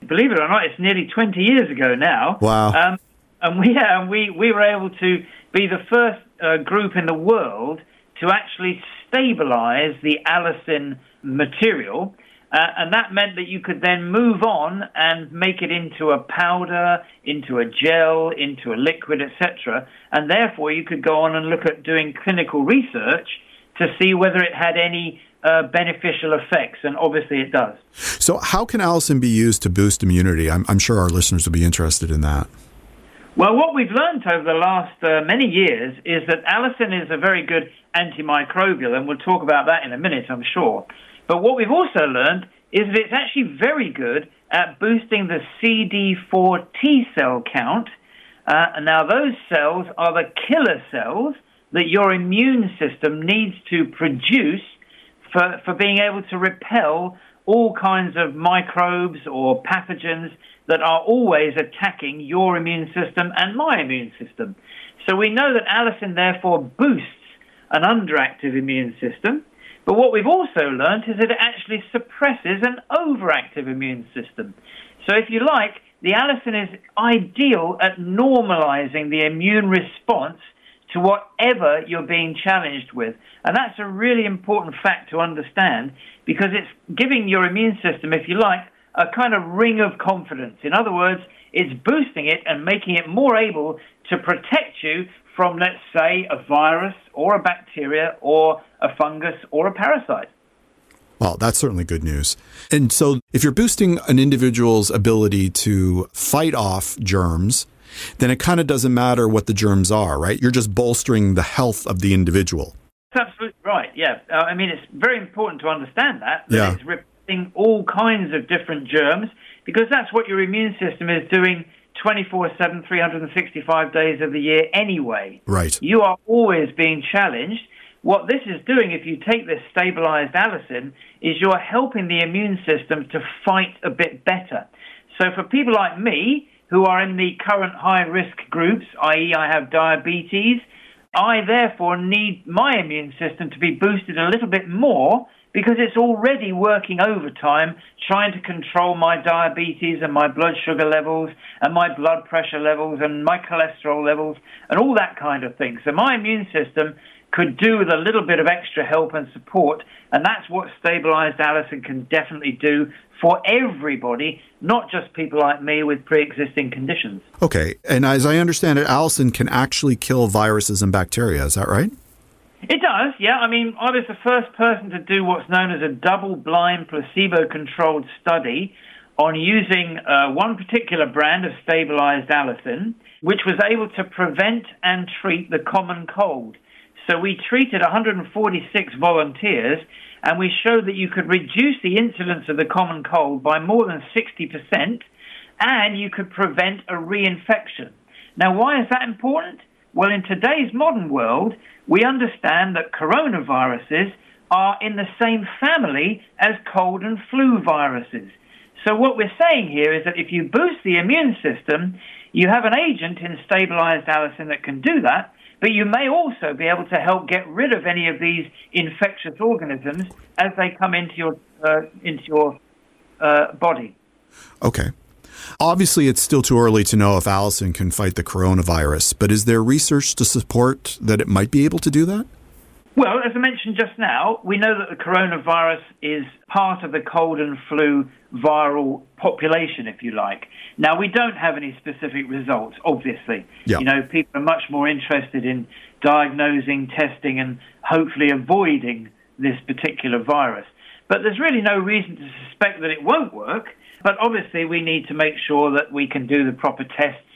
believe it or not, it's nearly 20 years ago now. Wow. Um, and we, yeah, we, we were able to be the first uh, group in the world to actually stabilize the allicin material. Uh, and that meant that you could then move on and make it into a powder, into a gel, into a liquid, etc. And therefore, you could go on and look at doing clinical research to see whether it had any uh, beneficial effects, and obviously it does. So, how can allicin be used to boost immunity? I'm, I'm sure our listeners will be interested in that. Well, what we've learned over the last uh, many years is that allicin is a very good antimicrobial, and we'll talk about that in a minute, I'm sure. But what we've also learned is that it's actually very good at boosting the CD4 T cell count. Uh, now, those cells are the killer cells that your immune system needs to produce for, for being able to repel all kinds of microbes or pathogens that are always attacking your immune system and my immune system. So we know that allicin therefore boosts an underactive immune system. But what we've also learned is that it actually suppresses an overactive immune system. So if you like, the allicin is ideal at normalizing the immune response to whatever you're being challenged with. And that's a really important fact to understand because it's giving your immune system, if you like, a kind of ring of confidence. In other words, it's boosting it and making it more able to protect you from, let's say, a virus or a bacteria or a fungus or a parasite. Well, that's certainly good news. And so, if you're boosting an individual's ability to fight off germs, then it kind of doesn't matter what the germs are, right? You're just bolstering the health of the individual. That's absolutely right. Yeah. Uh, I mean, it's very important to understand that. that yeah. It's repelling all kinds of different germs because that's what your immune system is doing 24 7, 365 days of the year anyway. Right. You are always being challenged. What this is doing, if you take this stabilized allicin, is you're helping the immune system to fight a bit better. So for people like me, who are in the current high risk groups, i.e., I have diabetes. I therefore need my immune system to be boosted a little bit more because it's already working overtime trying to control my diabetes and my blood sugar levels and my blood pressure levels and my cholesterol levels and all that kind of thing. So my immune system could do with a little bit of extra help and support, and that's what stabilized allicin can definitely do for everybody, not just people like me with pre existing conditions. Okay, and as I understand it, allicin can actually kill viruses and bacteria, is that right? It does, yeah. I mean, I was the first person to do what's known as a double blind, placebo controlled study on using uh, one particular brand of stabilized allicin, which was able to prevent and treat the common cold. So we treated 146 volunteers and we showed that you could reduce the incidence of the common cold by more than 60% and you could prevent a reinfection. Now, why is that important? Well, in today's modern world, we understand that coronaviruses are in the same family as cold and flu viruses. So, what we're saying here is that if you boost the immune system, you have an agent in stabilized allicin that can do that, but you may also be able to help get rid of any of these infectious organisms as they come into your uh, into your uh, body. Okay. Obviously, it's still too early to know if allicin can fight the coronavirus, but is there research to support that it might be able to do that? Well, as I mentioned just now, we know that the coronavirus is part of the cold and flu viral population, if you like. Now, we don't have any specific results, obviously. Yeah. You know, people are much more interested in diagnosing, testing, and hopefully avoiding this particular virus. But there's really no reason to suspect that it won't work. But obviously, we need to make sure that we can do the proper tests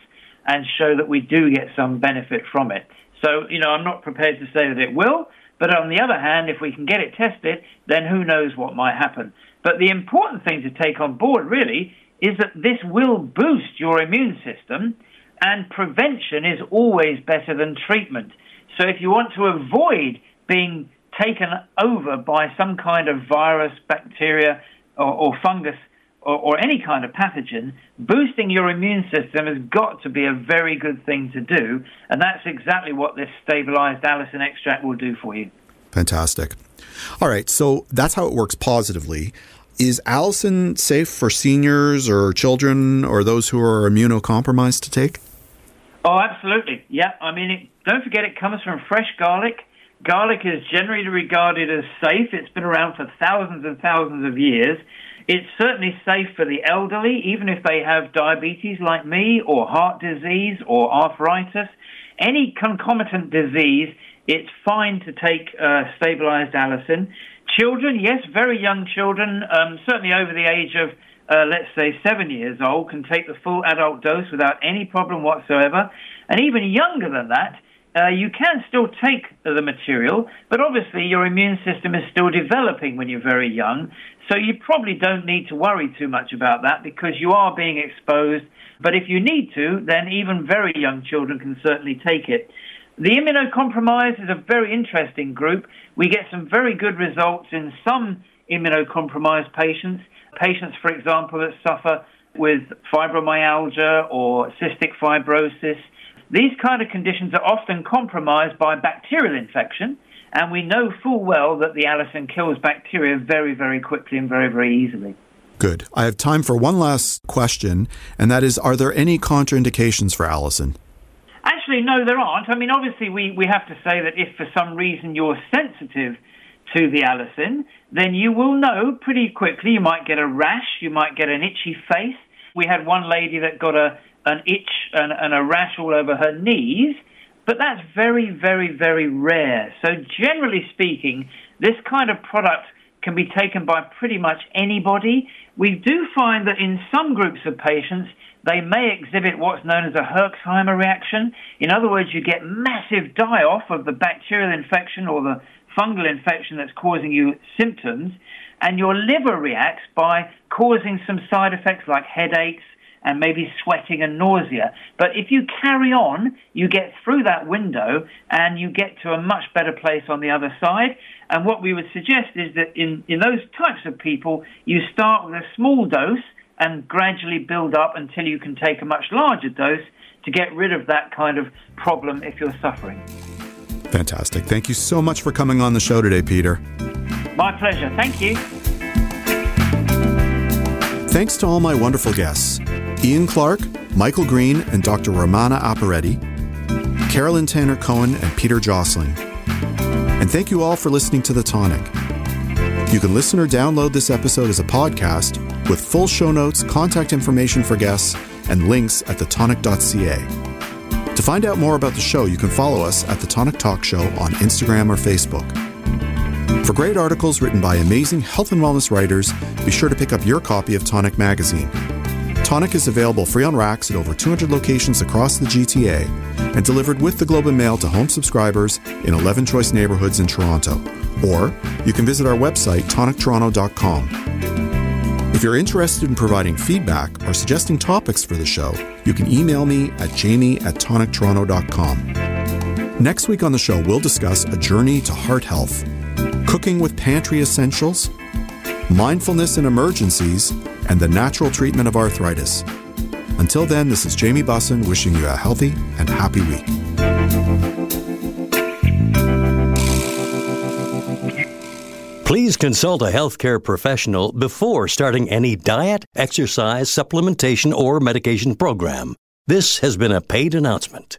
and show that we do get some benefit from it. So, you know, I'm not prepared to say that it will, but on the other hand, if we can get it tested, then who knows what might happen. But the important thing to take on board, really, is that this will boost your immune system, and prevention is always better than treatment. So if you want to avoid being taken over by some kind of virus, bacteria, or, or fungus, or, or, any kind of pathogen, boosting your immune system has got to be a very good thing to do, and that's exactly what this stabilized allicin extract will do for you. Fantastic. All right, so that's how it works positively. Is allicin safe for seniors or children or those who are immunocompromised to take? Oh, absolutely. Yeah, I mean, it, don't forget it comes from fresh garlic. Garlic is generally regarded as safe. It's been around for thousands and thousands of years. It's certainly safe for the elderly, even if they have diabetes like me, or heart disease, or arthritis. Any concomitant disease, it's fine to take uh, stabilized allicin. Children, yes, very young children, um, certainly over the age of, uh, let's say, seven years old, can take the full adult dose without any problem whatsoever. And even younger than that, uh, you can still take the material, but obviously your immune system is still developing when you're very young. So you probably don't need to worry too much about that because you are being exposed. But if you need to, then even very young children can certainly take it. The immunocompromised is a very interesting group. We get some very good results in some immunocompromised patients. Patients, for example, that suffer with fibromyalgia or cystic fibrosis these kind of conditions are often compromised by bacterial infection, and we know full well that the allicin kills bacteria very, very quickly and very, very easily. Good. I have time for one last question, and that is Are there any contraindications for allicin? Actually, no, there aren't. I mean, obviously, we, we have to say that if for some reason you're sensitive to the allicin, then you will know pretty quickly. You might get a rash, you might get an itchy face. We had one lady that got a, an itch and, and a rash all over her knees, but that's very, very, very rare. So, generally speaking, this kind of product can be taken by pretty much anybody. We do find that in some groups of patients, they may exhibit what's known as a Herxheimer reaction. In other words, you get massive die off of the bacterial infection or the fungal infection that's causing you symptoms, and your liver reacts by causing some side effects like headaches, and maybe sweating and nausea. But if you carry on, you get through that window and you get to a much better place on the other side. And what we would suggest is that in, in those types of people, you start with a small dose and gradually build up until you can take a much larger dose to get rid of that kind of problem if you're suffering. Fantastic. Thank you so much for coming on the show today, Peter. My pleasure. Thank you. Thanks to all my wonderful guests. Ian Clark, Michael Green, and Dr. Romana Appireddy, Carolyn Tanner Cohen, and Peter Josling. And thank you all for listening to The Tonic. You can listen or download this episode as a podcast with full show notes, contact information for guests, and links at thetonic.ca. To find out more about the show, you can follow us at The Tonic Talk Show on Instagram or Facebook. For great articles written by amazing health and wellness writers, be sure to pick up your copy of Tonic Magazine. Tonic is available free on racks at over 200 locations across the GTA and delivered with the Globe and Mail to home subscribers in 11 choice neighborhoods in Toronto. Or you can visit our website, tonictoronto.com. If you're interested in providing feedback or suggesting topics for the show, you can email me at jamie at tonictoronto.com. Next week on the show, we'll discuss a journey to heart health cooking with pantry essentials, mindfulness in emergencies, and the natural treatment of arthritis. Until then, this is Jamie Bussin wishing you a healthy and happy week. Please consult a healthcare professional before starting any diet, exercise, supplementation, or medication program. This has been a paid announcement.